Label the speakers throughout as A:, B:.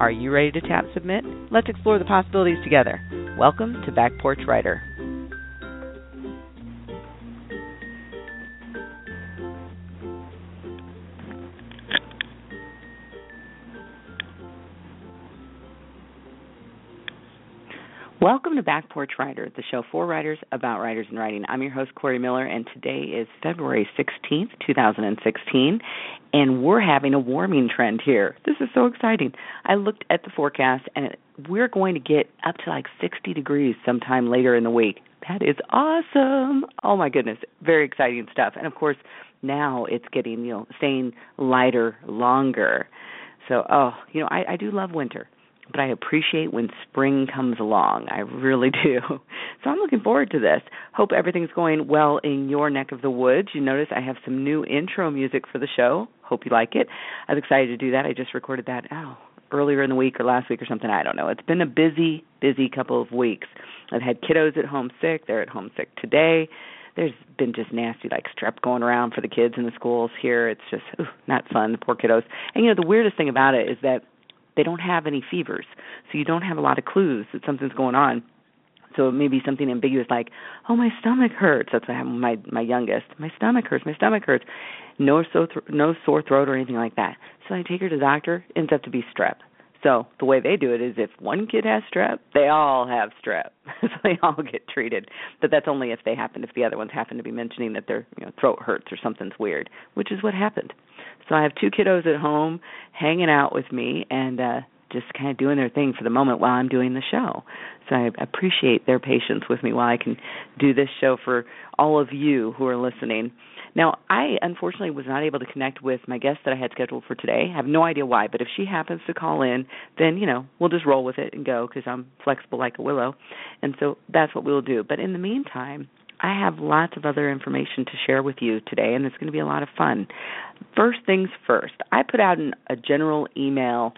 A: Are you ready to tap submit? Let's explore the possibilities together. Welcome to Back Porch Writer. Welcome to Back Porch Writer, the show for writers about writers and writing. I'm your host, Corey Miller, and today is February 16th, 2016, and we're having a warming trend here. This is so exciting. I looked at the forecast, and we're going to get up to like 60 degrees sometime later in the week. That is awesome. Oh my goodness, very exciting stuff. And of course, now it's getting, you know, staying lighter longer. So, oh, you know, I, I do love winter but I appreciate when spring comes along. I really do. So I'm looking forward to this. Hope everything's going well in your neck of the woods. You notice I have some new intro music for the show. Hope you like it. I was excited to do that. I just recorded that oh earlier in the week or last week or something. I don't know. It's been a busy, busy couple of weeks. I've had kiddos at home sick. They're at home sick today. There's been just nasty like strep going around for the kids in the schools here. It's just ooh, not fun. The poor kiddos. And you know the weirdest thing about it is that they don't have any fevers, so you don't have a lot of clues that something's going on. So it may be something ambiguous like, "Oh, my stomach hurts." That's what happened with my my youngest. My stomach hurts. My stomach hurts. No so th- no sore throat or anything like that. So I take her to the doctor. Ends up to be strep. So the way they do it is if one kid has strep, they all have strep. so they all get treated. But that's only if they happen if the other ones happen to be mentioning that their you know, throat hurts or something's weird, which is what happened. So I have two kiddos at home hanging out with me and uh just kind of doing their thing for the moment while I'm doing the show. So I appreciate their patience with me while I can do this show for all of you who are listening. Now, I unfortunately was not able to connect with my guest that I had scheduled for today. I have no idea why, but if she happens to call in, then, you know, we'll just roll with it and go because I'm flexible like a willow. And so that's what we'll do. But in the meantime, I have lots of other information to share with you today, and it's going to be a lot of fun. First things first, I put out an, a general email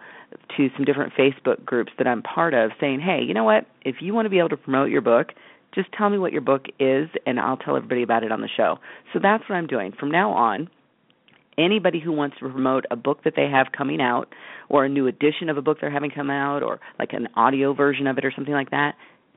A: to some different Facebook groups that I'm part of saying, hey, you know what? If you want to be able to promote your book, just tell me what your book is, and I'll tell everybody about it on the show. So that's what I'm doing. From now on, anybody who wants to promote a book that they have coming out, or a new edition of a book they're having come out, or like an audio version of it, or something like that,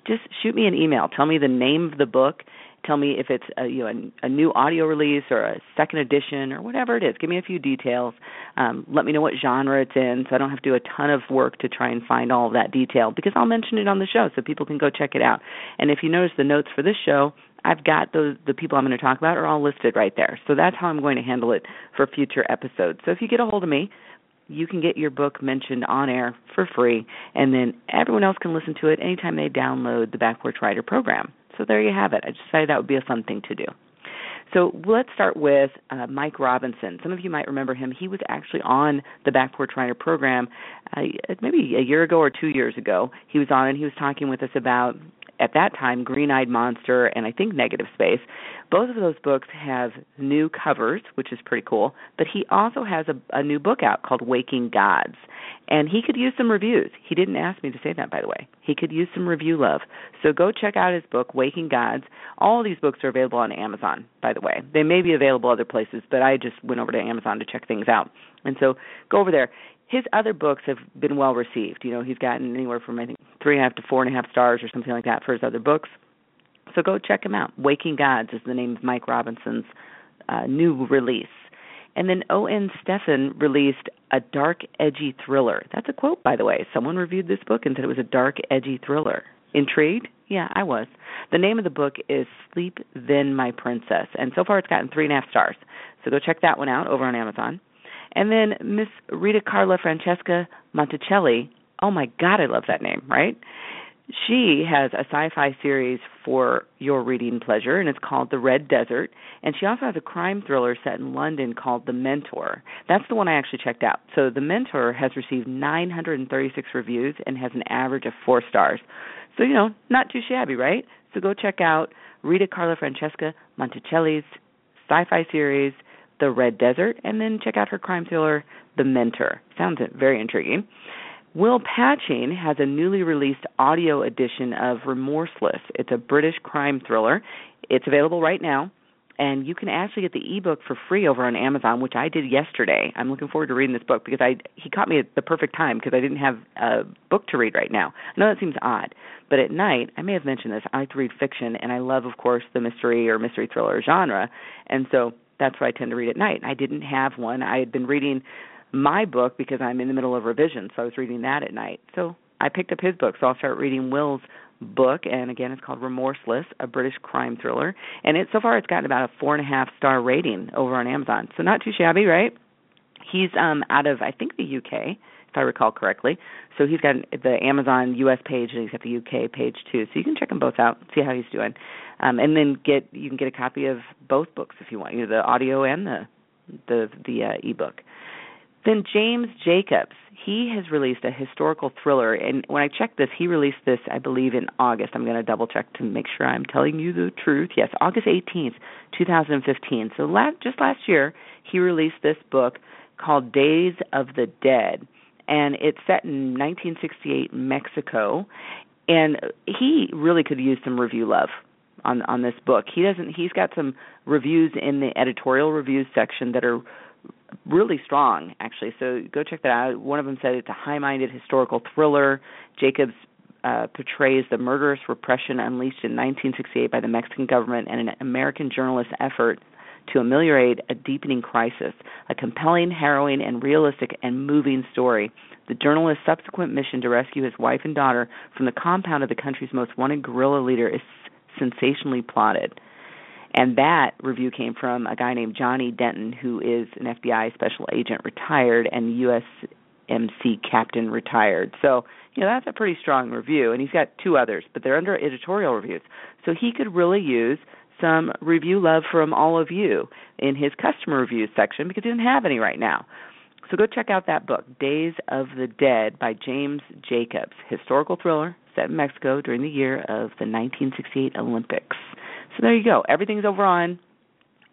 A: just shoot me an email. Tell me the name of the book. Tell me if it's a, you know a, a new audio release or a second edition or whatever it is. Give me a few details. Um, let me know what genre it's in, so I don't have to do a ton of work to try and find all of that detail because I'll mention it on the show so people can go check it out. And if you notice the notes for this show, I've got those the people I'm going to talk about are all listed right there. So that's how I'm going to handle it for future episodes. So if you get a hold of me, you can get your book mentioned on air for free, and then everyone else can listen to it anytime they download the Back Porch Writer program. So there you have it. I decided that would be a fun thing to do. So let's start with uh, Mike Robinson. Some of you might remember him. He was actually on the Back Porch Writer program uh, maybe a year ago or two years ago. He was on and he was talking with us about at that time Green Eyed Monster and I think Negative Space. Both of those books have new covers, which is pretty cool. But he also has a, a new book out called Waking Gods, and he could use some reviews. He didn't ask me to say that, by the way. He could use some review love. So go check out his book, Waking Gods. All these books are available on Amazon, by the way. They may be available other places, but I just went over to Amazon to check things out. And so go over there his other books have been well received. You know, he's gotten anywhere from I think three and a half to four and a half stars or something like that for his other books. So go check him out. Waking Gods is the name of Mike Robinson's uh, new release. And then O.N. Stefan released a dark, edgy thriller. That's a quote, by the way. Someone reviewed this book and said it was a dark, edgy thriller. Intrigued? Yeah, I was. The name of the book is Sleep Then My Princess, and so far it's gotten three and a half stars. So go check that one out over on Amazon. And then Miss Rita Carla Francesca Monticelli. Oh my God, I love that name, right? She has a sci fi series for your reading pleasure, and it's called The Red Desert. And she also has a crime thriller set in London called The Mentor. That's the one I actually checked out. So, The Mentor has received 936 reviews and has an average of four stars. So, you know, not too shabby, right? So go check out Rita Carla Francesca Monticelli's sci fi series, The Red Desert, and then check out her crime thriller, The Mentor. Sounds very intriguing. Will Patching has a newly released audio edition of Remorseless. It's a British crime thriller. It's available right now and you can actually get the ebook for free over on Amazon, which I did yesterday. I'm looking forward to reading this book because I he caught me at the perfect time because I didn't have a book to read right now. I know that seems odd, but at night I may have mentioned this. I like to read fiction, and I love, of course, the mystery or mystery thriller genre, and so that's what I tend to read at night. I didn't have one. I had been reading my book because I'm in the middle of revision, so I was reading that at night. So I picked up his book, so I'll start reading Will's book, and again, it's called Remorseless, a British crime thriller. And it so far it's gotten about a four and a half star rating over on Amazon, so not too shabby, right? He's um out of I think the UK, if I recall correctly. So he's got the Amazon US page and he's got the UK page too. So you can check them both out, see how he's doing, um, and then get you can get a copy of both books if you want, you know, the audio and the the the uh, ebook. Then James Jacobs, he has released a historical thriller, and when I checked this, he released this, I believe, in August. I'm going to double check to make sure I'm telling you the truth. Yes, August 18th, 2015. So last, just last year, he released this book called Days of the Dead, and it's set in 1968 Mexico. And he really could use some review love on on this book. He doesn't. He's got some reviews in the editorial reviews section that are really strong actually so go check that out one of them said it's a high-minded historical thriller jacobs uh, portrays the murderous repression unleashed in 1968 by the Mexican government and an American journalist's effort to ameliorate a deepening crisis. A compelling, harrowing, and realistic and moving story. The journalist's subsequent mission to rescue his wife and daughter from the compound of the country's most wanted guerrilla leader is sensationally plotted. And that review came from a guy named Johnny Denton, who is an FBI special agent retired and USMC captain retired. So, you know, that's a pretty strong review. And he's got two others, but they're under editorial reviews. So he could really use some review love from all of you in his customer reviews section because he didn't have any right now. So go check out that book, Days of the Dead by James Jacobs, historical thriller set in Mexico during the year of the 1968 Olympics. So there you go. Everything's over on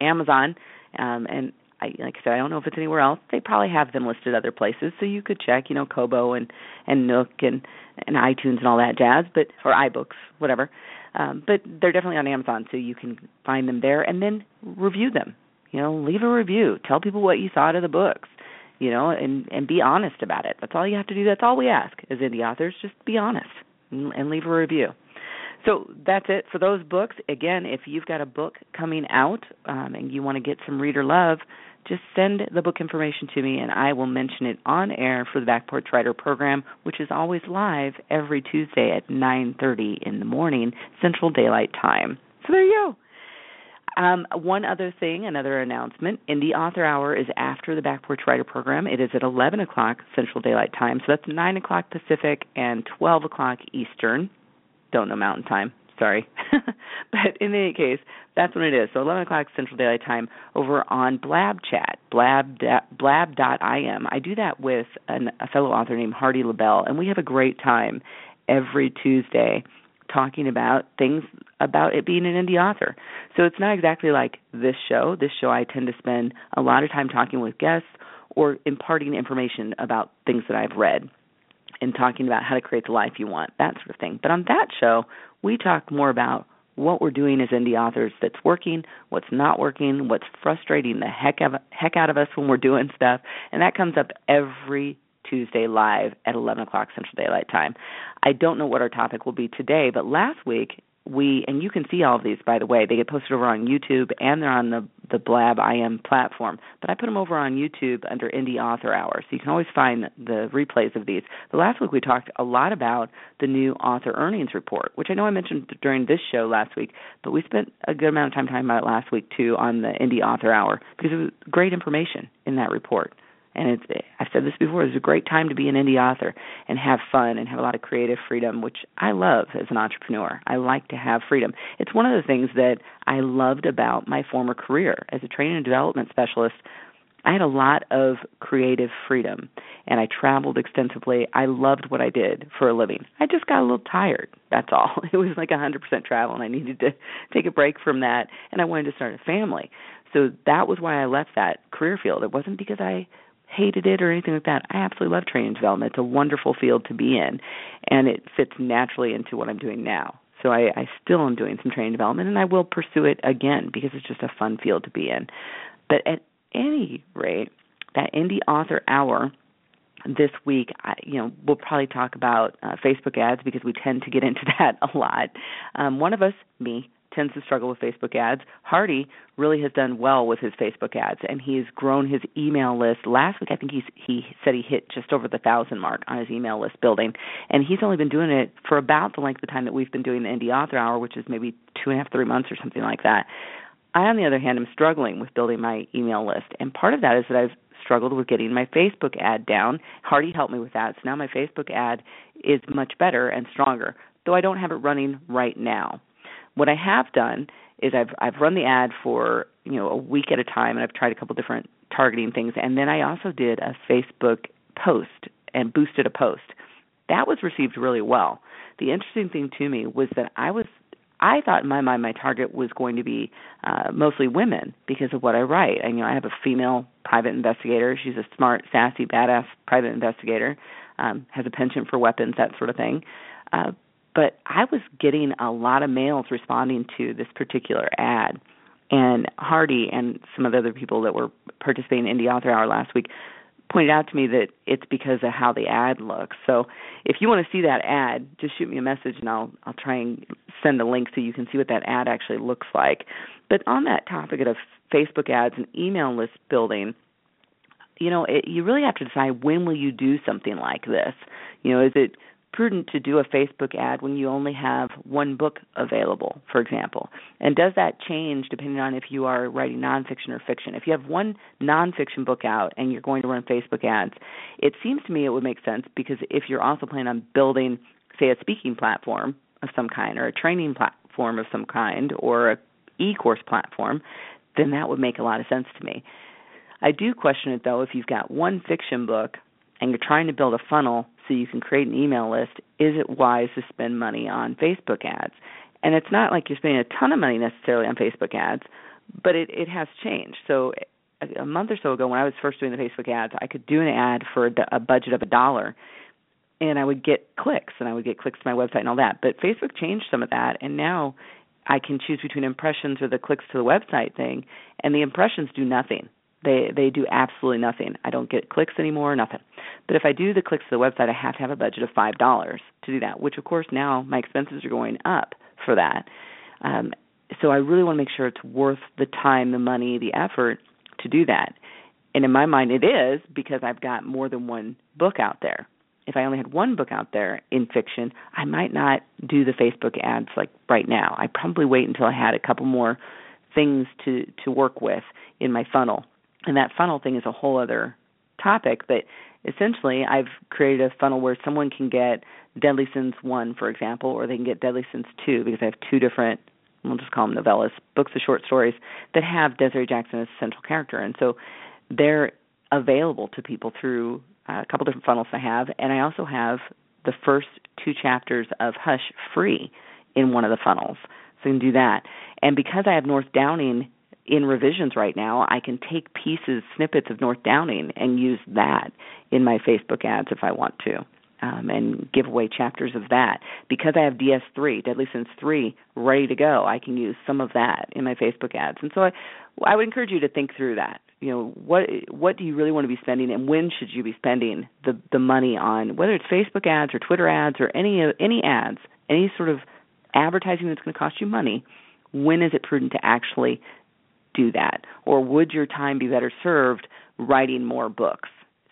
A: Amazon, um, and I, like I said, I don't know if it's anywhere else. They probably have them listed other places, so you could check, you know, Kobo and and Nook and and iTunes and all that jazz, but or iBooks, whatever. Um, but they're definitely on Amazon, so you can find them there and then review them. You know, leave a review. Tell people what you thought of the books. You know, and and be honest about it. That's all you have to do. That's all we ask as indie authors. Just be honest and, and leave a review. So that's it for those books. Again, if you've got a book coming out um, and you want to get some reader love, just send the book information to me and I will mention it on air for the Back Porch Writer program, which is always live every Tuesday at 9:30 in the morning Central Daylight Time. So there you go. Um, one other thing, another announcement. Indie Author Hour is after the Back Porch Writer program. It is at 11 o'clock Central Daylight Time, so that's 9 o'clock Pacific and 12 o'clock Eastern don't know Mountain Time. Sorry, but in any case, that's when it is. So 11 o'clock Central Daylight Time over on Blab Chat, blab blab.im. I do that with an, a fellow author named Hardy LaBelle, and we have a great time every Tuesday talking about things about it being an indie author. So it's not exactly like this show. This show I tend to spend a lot of time talking with guests or imparting information about things that I've read and talking about how to create the life you want, that sort of thing. But on that show, we talk more about what we're doing as indie authors that's working, what's not working, what's frustrating the heck of heck out of us when we're doing stuff, and that comes up every Tuesday live at 11 o'clock Central Daylight Time. I don't know what our topic will be today, but last week we and you can see all of these by the way. They get posted over on youtube and they're on the the blab im platform. But i put them over on youtube under indie author hour so you can always find the replays of these. The last week we talked a lot about the new author earnings report which i know i mentioned during this show last week but we spent a good amount of time talking about it last week too on the indie author hour because it was great information in that report and it's I've said this before, it's a great time to be an indie author and have fun and have a lot of creative freedom, which I love as an entrepreneur. I like to have freedom. It's one of the things that I loved about my former career as a training and development specialist. I had a lot of creative freedom and I traveled extensively. I loved what I did for a living. I just got a little tired. That's all. It was like a 100% travel and I needed to take a break from that and I wanted to start a family. So that was why I left that career field. It wasn't because I hated it or anything like that. I absolutely love training development. It's a wonderful field to be in and it fits naturally into what I'm doing now. So I, I still am doing some training development and I will pursue it again because it's just a fun field to be in. But at any rate, that indie author hour this week, I, you know, we'll probably talk about uh, Facebook ads because we tend to get into that a lot. Um, one of us, me, tends to struggle with Facebook ads. Hardy really has done well with his Facebook ads, and he's grown his email list. Last week, I think he's, he said he hit just over the thousand mark on his email list building, and he's only been doing it for about the length of time that we've been doing the Indie Author Hour, which is maybe two and a half, three months or something like that. I, on the other hand, am struggling with building my email list, and part of that is that I've struggled with getting my Facebook ad down. Hardy helped me with that, so now my Facebook ad is much better and stronger, though I don't have it running right now. What I have done is I've I've run the ad for you know a week at a time, and I've tried a couple different targeting things, and then I also did a Facebook post and boosted a post. That was received really well. The interesting thing to me was that I was I thought in my mind my target was going to be uh, mostly women because of what I write. And you know, I have a female private investigator. She's a smart, sassy, badass private investigator. Um, has a penchant for weapons, that sort of thing. Uh, but I was getting a lot of males responding to this particular ad. And Hardy and some of the other people that were participating in the Author Hour last week pointed out to me that it's because of how the ad looks. So if you want to see that ad, just shoot me a message and I'll I'll try and send a link so you can see what that ad actually looks like. But on that topic of Facebook ads and email list building, you know, it, you really have to decide when will you do something like this. You know, is it prudent to do a Facebook ad when you only have one book available, for example? And does that change depending on if you are writing nonfiction or fiction? If you have one nonfiction book out and you're going to run Facebook ads, it seems to me it would make sense because if you're also planning on building, say, a speaking platform of some kind or a training platform of some kind or a e-course platform, then that would make a lot of sense to me. I do question it though if you've got one fiction book and you're trying to build a funnel so you can create an email list, is it wise to spend money on Facebook ads? And it's not like you're spending a ton of money necessarily on Facebook ads, but it, it has changed. So a, a month or so ago, when I was first doing the Facebook ads, I could do an ad for a, a budget of a dollar, and I would get clicks, and I would get clicks to my website and all that. But Facebook changed some of that, and now I can choose between impressions or the clicks to the website thing, and the impressions do nothing. They they do absolutely nothing. I don't get clicks anymore, nothing. But if I do the clicks to the website, I have to have a budget of five dollars to do that. Which of course now my expenses are going up for that. Um, so I really want to make sure it's worth the time, the money, the effort to do that. And in my mind, it is because I've got more than one book out there. If I only had one book out there in fiction, I might not do the Facebook ads like right now. I'd probably wait until I had a couple more things to to work with in my funnel and that funnel thing is a whole other topic but essentially i've created a funnel where someone can get deadly sins 1 for example or they can get deadly sins 2 because i have two different we'll just call them novellas books of short stories that have desiree jackson as a central character. And so they're available to people through uh, a couple different funnels i have. And i also have the first two chapters of hush free in one of the funnels. So you can do that. And because i have north downing in revisions right now, I can take pieces, snippets of North Downing, and use that in my Facebook ads if I want to, um, and give away chapters of that. Because I have DS3, Deadly Sins 3, ready to go, I can use some of that in my Facebook ads. And so I, I would encourage you to think through that. You know, what what do you really want to be spending, and when should you be spending the the money on whether it's Facebook ads or Twitter ads or any any ads, any sort of advertising that's going to cost you money. When is it prudent to actually do that? Or would your time be better served writing more books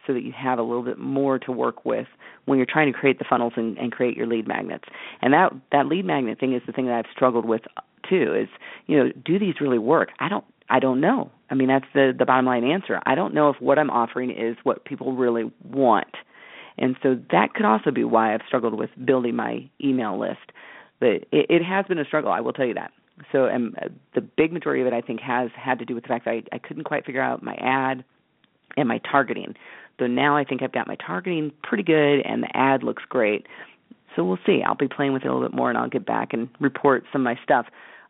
A: so that you have a little bit more to work with when you're trying to create the funnels and, and create your lead magnets? And that that lead magnet thing is the thing that I've struggled with too. Is you know, do these really work? I don't I don't know. I mean, that's the the bottom line answer. I don't know if what I'm offering is what people really want. And so that could also be why I've struggled with building my email list. But it, it has been a struggle, I will tell you that. So um, the big majority of it, I think, has had to do with the fact that I, I couldn't quite figure out my ad and my targeting. So now I think I've got my targeting pretty good and the ad looks great. So we'll see. I'll be playing with it a little bit more and I'll get back and report some of my stuff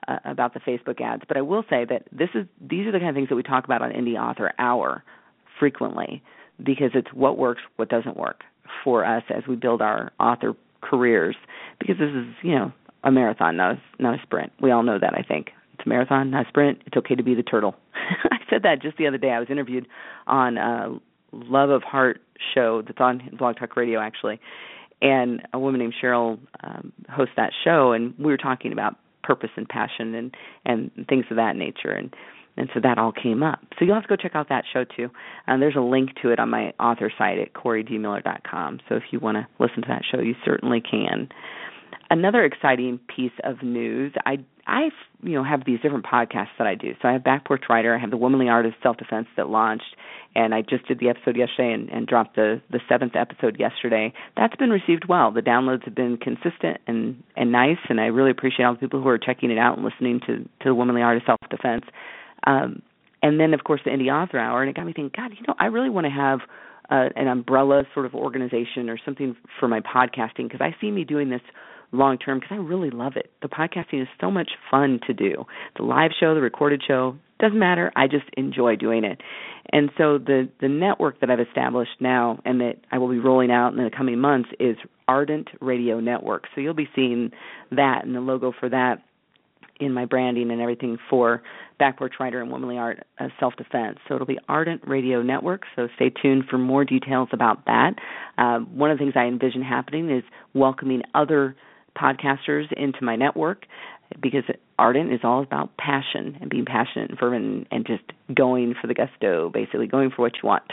A: uh, about the Facebook ads. But I will say that this is these are the kind of things that we talk about on Indie Author Hour frequently because it's what works, what doesn't work for us as we build our author careers because this is, you know, a marathon, not a, not a sprint. We all know that, I think. It's a marathon, not a sprint. It's okay to be the turtle. I said that just the other day. I was interviewed on a Love of Heart show that's on Blog Talk Radio, actually. And a woman named Cheryl um, hosts that show, and we were talking about purpose and passion and and things of that nature. And and so that all came up. So you'll have to go check out that show too. Um, there's a link to it on my author site at CoreyDMiller.com. So if you want to listen to that show, you certainly can. Another exciting piece of news, I I you know have these different podcasts that I do. So I have Back Porch Writer, I have the Womanly Art of Self Defense that launched, and I just did the episode yesterday and, and dropped the the seventh episode yesterday. That's been received well. The downloads have been consistent and and nice, and I really appreciate all the people who are checking it out and listening to to the Womanly Art of Self Defense. Um, and then, of course, the Indie Author Hour, and it got me thinking, God, you know, I really want to have uh, an umbrella sort of organization or something for my podcasting because I see me doing this long term because I really love it. The podcasting is so much fun to do. The live show, the recorded show, doesn't matter. I just enjoy doing it. And so the the network that I've established now and that I will be rolling out in the coming months is Ardent Radio Network. So you'll be seeing that and the logo for that in my branding and everything for Back Porch Writer and Womanly Art uh, Self Defense. So it'll be Ardent Radio Network. So stay tuned for more details about that. Uh, one of the things I envision happening is welcoming other podcasters into my network because Ardent is all about passion and being passionate and fervent and just going for the gusto, basically going for what you want.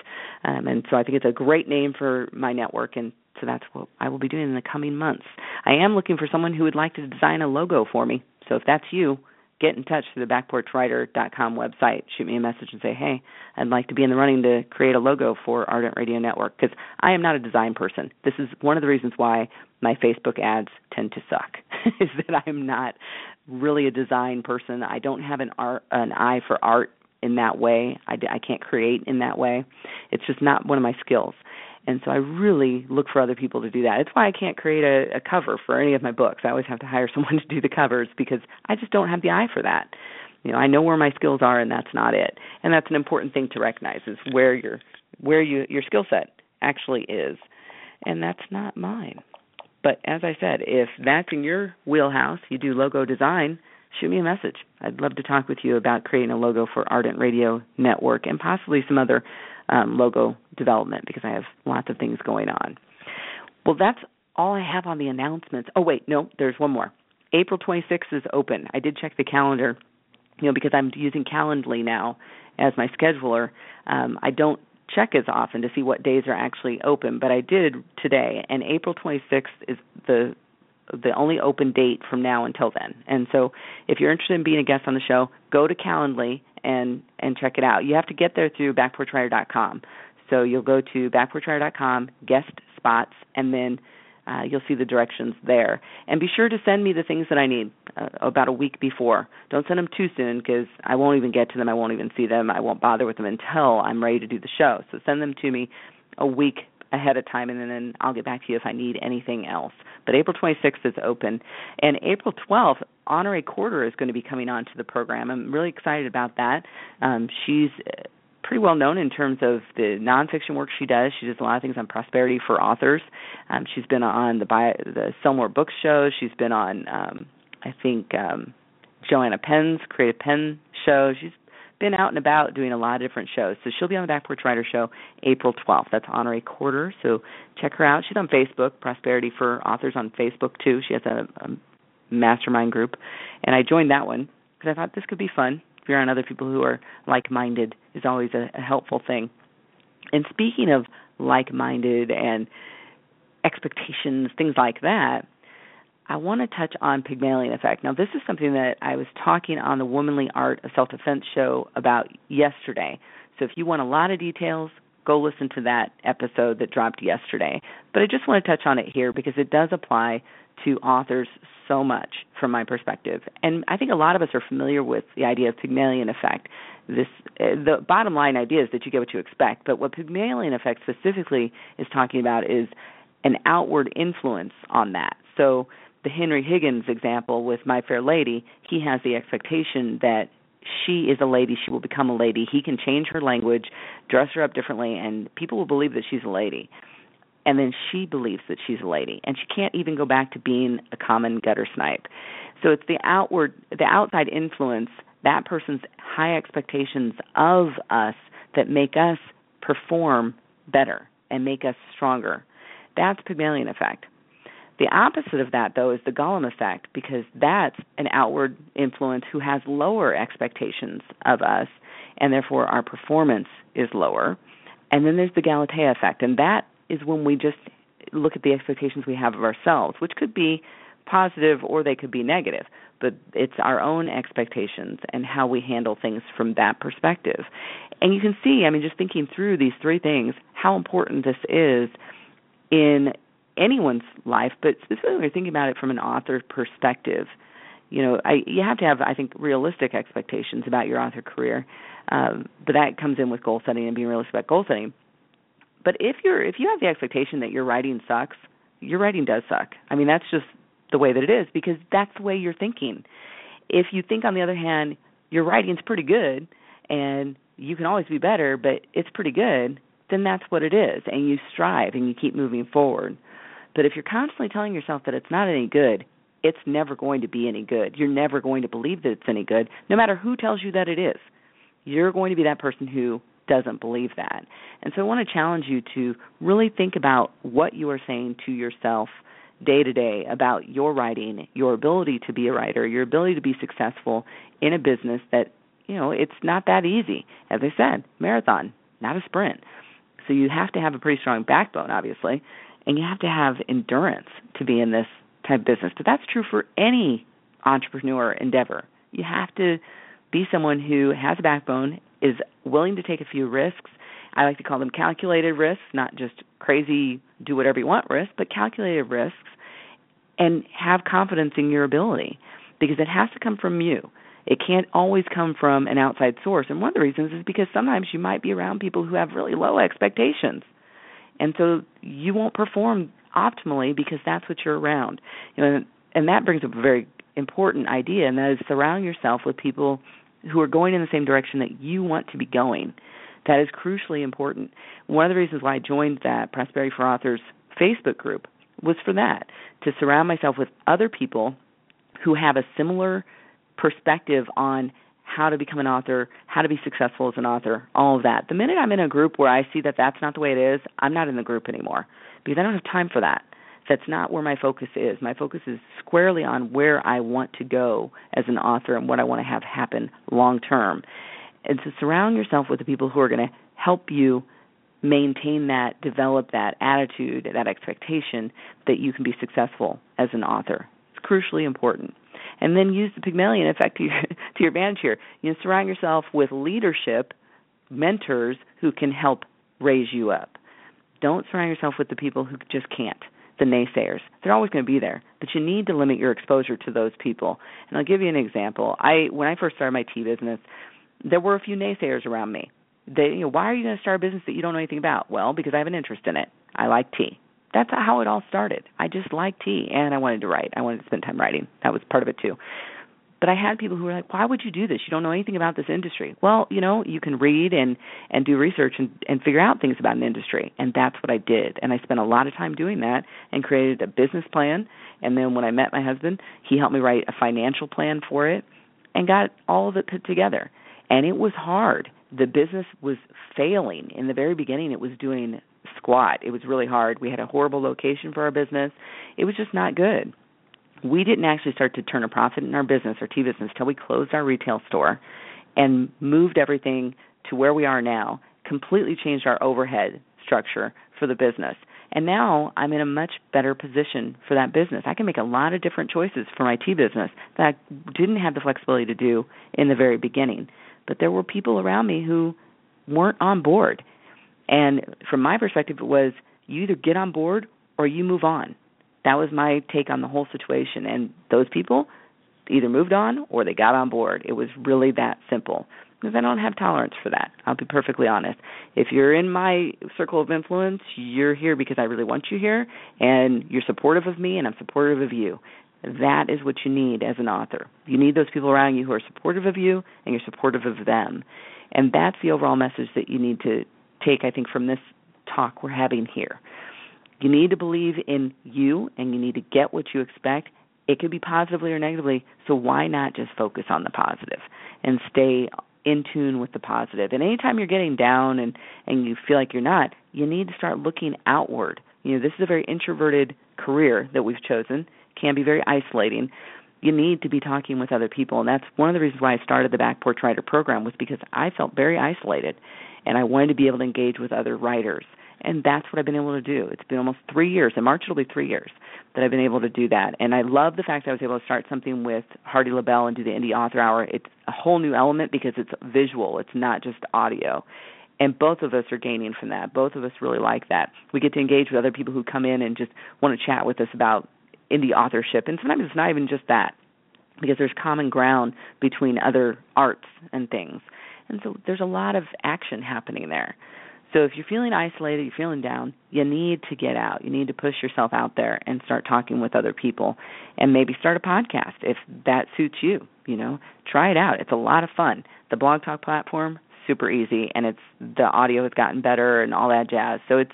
A: Um, and so I think it's a great name for my network, and so that's what I will be doing in the coming months. I am looking for someone who would like to design a logo for me. So if that's you, get in touch through the backporchwriter.com website. Shoot me a message and say, hey, I'd like to be in the running to create a logo for Ardent Radio Network because I am not a design person. This is one of the reasons why my Facebook ads tend to suck is that I'm not really a design person. I don't have an art an eye for art in that way. I, I can't create in that way. It's just not one of my skills. And so I really look for other people to do that. It's why I can't create a, a cover for any of my books. I always have to hire someone to do the covers because I just don't have the eye for that. You know, I know where my skills are and that's not it. And that's an important thing to recognize is where your where you your skill set actually is. And that's not mine. But as I said, if that's in your wheelhouse, you do logo design, shoot me a message. I'd love to talk with you about creating a logo for Ardent Radio Network and possibly some other um, logo development because I have lots of things going on. Well, that's all I have on the announcements. Oh, wait, no, there's one more. April 26th is open. I did check the calendar, you know, because I'm using Calendly now as my scheduler. Um, I don't check as often to see what days are actually open, but I did today, and April 26th is the the only open date from now until then. And so, if you're interested in being a guest on the show, go to Calendly and and check it out. You have to get there through backporchwriter.com. So you'll go to backporchwriter.com, guest spots, and then uh, you'll see the directions there. And be sure to send me the things that I need uh, about a week before. Don't send them too soon because I won't even get to them. I won't even see them. I won't bother with them until I'm ready to do the show. So send them to me a week ahead of time, and then I'll get back to you if I need anything else. But April 26th is open, and April 12th, Honorée Corder is going to be coming on to the program. I'm really excited about that. Um, she's uh, pretty well known in terms of the nonfiction work she does. She does a lot of things on prosperity for authors. Um, she's been on the Buy, the Books show. She's been on, um, I think, um, Joanna Penn's Creative Penn show. She's been out and about doing a lot of different shows. So she'll be on the Back Porch Writer Show April 12th. That's Honorée Corder. So check her out. She's on Facebook, Prosperity for Authors on Facebook too. She has a, a mastermind group, and I joined that one because I thought this could be fun. If you're on other people who are like-minded, is always a, a helpful thing. And speaking of like-minded and expectations, things like that, I want to touch on Pygmalion effect. Now, this is something that I was talking on the Womanly Art of Self Defense show about yesterday. So, if you want a lot of details, go listen to that episode that dropped yesterday. But I just want to touch on it here because it does apply to authors so much from my perspective. And I think a lot of us are familiar with the idea of Pygmalion effect. This uh, the bottom line idea is that you get what you expect, but what Pygmalion effect specifically is talking about is an outward influence on that. So the Henry Higgins example with My Fair Lady, he has the expectation that she is a lady, she will become a lady. He can change her language, dress her up differently, and people will believe that she's a lady. And then she believes that she's a lady, and she can't even go back to being a common gutter snipe. So it's the outward, the outside influence, that person's high expectations of us that make us perform better and make us stronger. That's Pygmalion effect. The opposite of that, though, is the Golem effect because that's an outward influence who has lower expectations of us, and therefore our performance is lower. And then there's the Galatea effect, and that is when we just look at the expectations we have of ourselves, which could be positive or they could be negative, but it's our own expectations and how we handle things from that perspective. And you can see, I mean, just thinking through these three things, how important this is in anyone's life, but specifically when you're thinking about it from an author perspective. You know, I, you have to have, I think, realistic expectations about your author career, um, but that comes in with goal setting and being realistic about goal setting. But if you're if you have the expectation that your writing sucks, your writing does suck. I mean, that's just the way that it is because that's the way you're thinking. If you think, on the other hand, your writing's pretty good and you can always be better, but it's pretty good, then that's what it is, and you strive and you keep moving forward. But if you're constantly telling yourself that it's not any good, it's never going to be any good. You're never going to believe that it's any good, no matter who tells you that it is. You're going to be that person who doesn't believe that. And so I want to challenge you to really think about what you are saying to yourself day to day about your writing, your ability to be a writer, your ability to be successful in a business that, you know, it's not that easy. As I said, marathon, not a sprint. So you have to have a pretty strong backbone, obviously, and you have to have endurance to be in this type of business. But that's true for any entrepreneur endeavor. You have to be someone who has a backbone, is willing to take a few risks. I like to call them calculated risks, not just crazy do whatever you want risks, but calculated risks and have confidence in your ability because it has to come from you. It can't always come from an outside source. And one of the reasons is because sometimes you might be around people who have really low expectations and so you won't perform optimally because that's what you're around. You know, and that brings up a very important idea, and that is surround yourself with people who are going in the same direction that you want to be going. That is crucially important. One of the reasons why I joined that Prosperity for Authors Facebook group was for that to surround myself with other people who have a similar perspective on how to become an author, how to be successful as an author, all of that. The minute I'm in a group where I see that that's not the way it is, I'm not in the group anymore because I don't have time for that. That's not where my focus is. My focus is squarely on where I want to go as an author and what I want to have happen long term. And to surround yourself with the people who are going to help you maintain that, develop that attitude, that expectation that you can be successful as an author. It's crucially important and then use the Pygmalion effect to to your advantage here. You know, surround yourself with leadership mentors who can help raise you up. Don't surround yourself with the people who just can't, the naysayers. They're always going to be there, but you need to limit your exposure to those people. And I'll give you an example. I when I first started my tea business, there were a few naysayers around me. They, you know, why are you going to start a business that you don't know anything about? Well, because I have an interest in it. I like tea that's how it all started. I just liked tea and I wanted to write. I wanted to spend time writing. That was part of it too. But I had people who were like, "Why would you do this? You don't know anything about this industry." Well, you know, you can read and and do research and and figure out things about an industry, and that's what I did. And I spent a lot of time doing that and created a business plan. And then when I met my husband, he helped me write a financial plan for it and got all of it put together. And it was hard. The business was failing in the very beginning. It was doing squat. It was really hard. We had a horrible location for our business. It was just not good. We didn't actually start to turn a profit in our business, our tea business, till we closed our retail store and moved everything to where we are now, completely changed our overhead structure for the business. And now I'm in a much better position for that business. I can make a lot of different choices for my tea business that I didn't have the flexibility to do in the very beginning. But there were people around me who weren't on board and from my perspective, it was you either get on board or you move on. That was my take on the whole situation. And those people either moved on or they got on board. It was really that simple. Because I don't have tolerance for that. I'll be perfectly honest. If you're in my circle of influence, you're here because I really want you here and you're supportive of me and I'm supportive of you. That is what you need as an author. You need those people around you who are supportive of you and you're supportive of them. And that's the overall message that you need to take, I think, from this talk we're having here. You need to believe in you and you need to get what you expect. It could be positively or negatively, so why not just focus on the positive and stay in tune with the positive. And anytime you're getting down and and you feel like you're not, you need to start looking outward. You know, this is a very introverted career that we've chosen. Can be very isolating. You need to be talking with other people, and that's one of the reasons why I started the Back Porch Writer program was because I felt very isolated, and I wanted to be able to engage with other writers and that's what I've been able to do. It's been almost three years. In March, it'll be three years that I've been able to do that. And I love the fact that I was able to start something with Hardy LaBelle and do the Indie Author Hour. It's a whole new element because it's visual. It's not just audio. And both of us are gaining from that. Both of us really like that. We get to engage with other people who come in and just want to chat with us about indie authorship. And sometimes it's not even just that, because there's common ground between other arts and things. And so there's a lot of action happening there. So if you're feeling isolated, you're feeling down, you need to get out. You need to push yourself out there and start talking with other people and maybe start a podcast if that suits you, you know. Try it out. It's a lot of fun. The Blog Talk platform, super easy and it's the audio has gotten better and all that jazz. So it's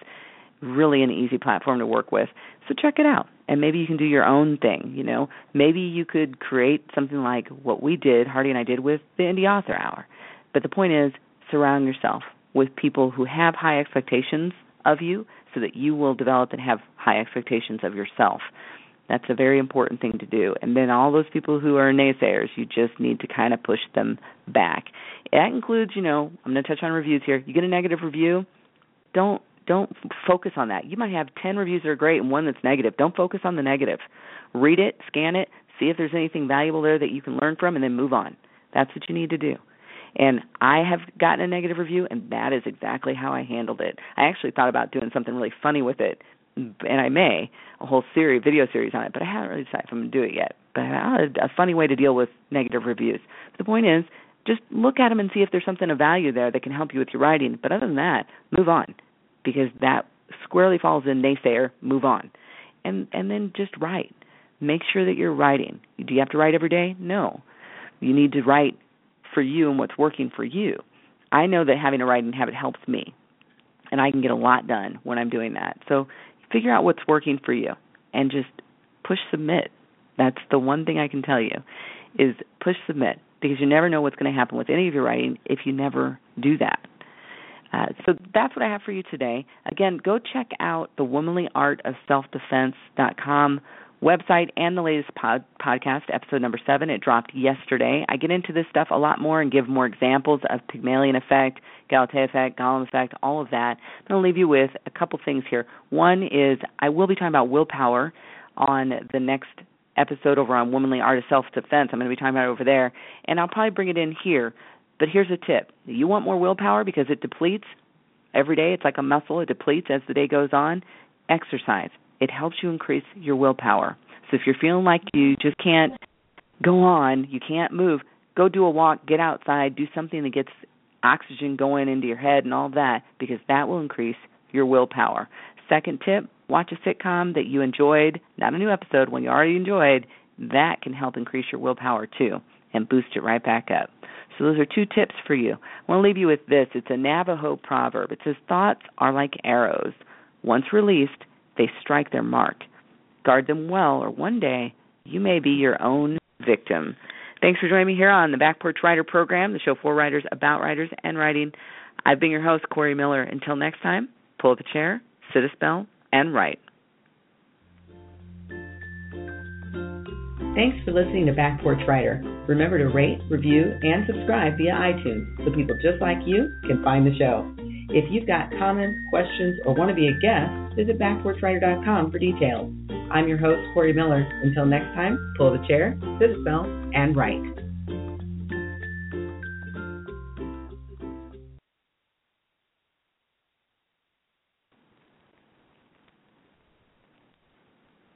A: really an easy platform to work with. So check it out. And maybe you can do your own thing, you know. Maybe you could create something like what we did, Hardy and I did with the Indie Author Hour. But the point is surround yourself with people who have high expectations of you so that you will develop and have high expectations of yourself. That's a very important thing to do. And then all those people who are naysayers, you just need to kind of push them back. That includes, you know, I'm going to touch on reviews here. You get a negative review, don't don't focus on that. You might have 10 reviews that are great and one that's negative. Don't focus on the negative. Read it, scan it, see if there's anything valuable there that you can learn from and then move on. That's what you need to do. And I have gotten a negative review, and that is exactly how I handled it. I actually thought about doing something really funny with it, and I may a whole series, video series on it, but I haven't really decided if I'm going to do it yet. But a funny way to deal with negative reviews. The point is, just look at them and see if there's something of value there that can help you with your writing. But other than that, move on, because that squarely falls in naysayer. Move on, and and then just write. Make sure that you're writing. Do you have to write every day? No. You need to write for you and what's working for you. I know that having a writing habit helps me, and I can get a lot done when I'm doing that. So figure out what's working for you and just push submit. That's the one thing I can tell you is push submit because you never know what's going to happen with any of your writing if you never do that. Uh, so that's what I have for you today. Again, go check out the womanly website and the latest pod, podcast, episode number seven. It dropped yesterday. I get into this stuff a lot more and give more examples of Pygmalion effect, Galatea effect, Golem effect, all of that. I'm going to leave you with a couple things here. One is I will be talking about willpower on the next episode over on Womanly Art of Self Defense. I'm going to be talking about it over there, and I'll probably bring it in here. But here's a tip: you want more willpower because it depletes every day. It's like a muscle; it depletes as the day goes on. Exercise it helps you increase your willpower. So if you're feeling like you just can't go on, you can't move, go do a walk, get outside, do something that gets oxygen going into your head and all that because that will increase your willpower. Second tip, watch a sitcom that you enjoyed, not a new episode, one you already enjoyed. That can help increase your willpower too and boost it right back up. So those are two tips for you. I want to leave you with this. It's a Navajo proverb. It says thoughts are like arrows. Once released, they strike their mark. Guard them well, or one day you may be your own victim. Thanks for joining me here on the Back Porch Writer program, the show for writers about writers and writing. I've been your host, Corey Miller. Until next time, pull up a chair, sit a spell, and write. Thanks for listening to Back Porch Writer. Remember to rate, review, and subscribe via iTunes so people just like you can find the show. If you've got comments, questions, or want to be a guest, visit backporchwriter.com for details. I'm your host, Corey Miller. Until next time, pull the chair, sit a spell, and write.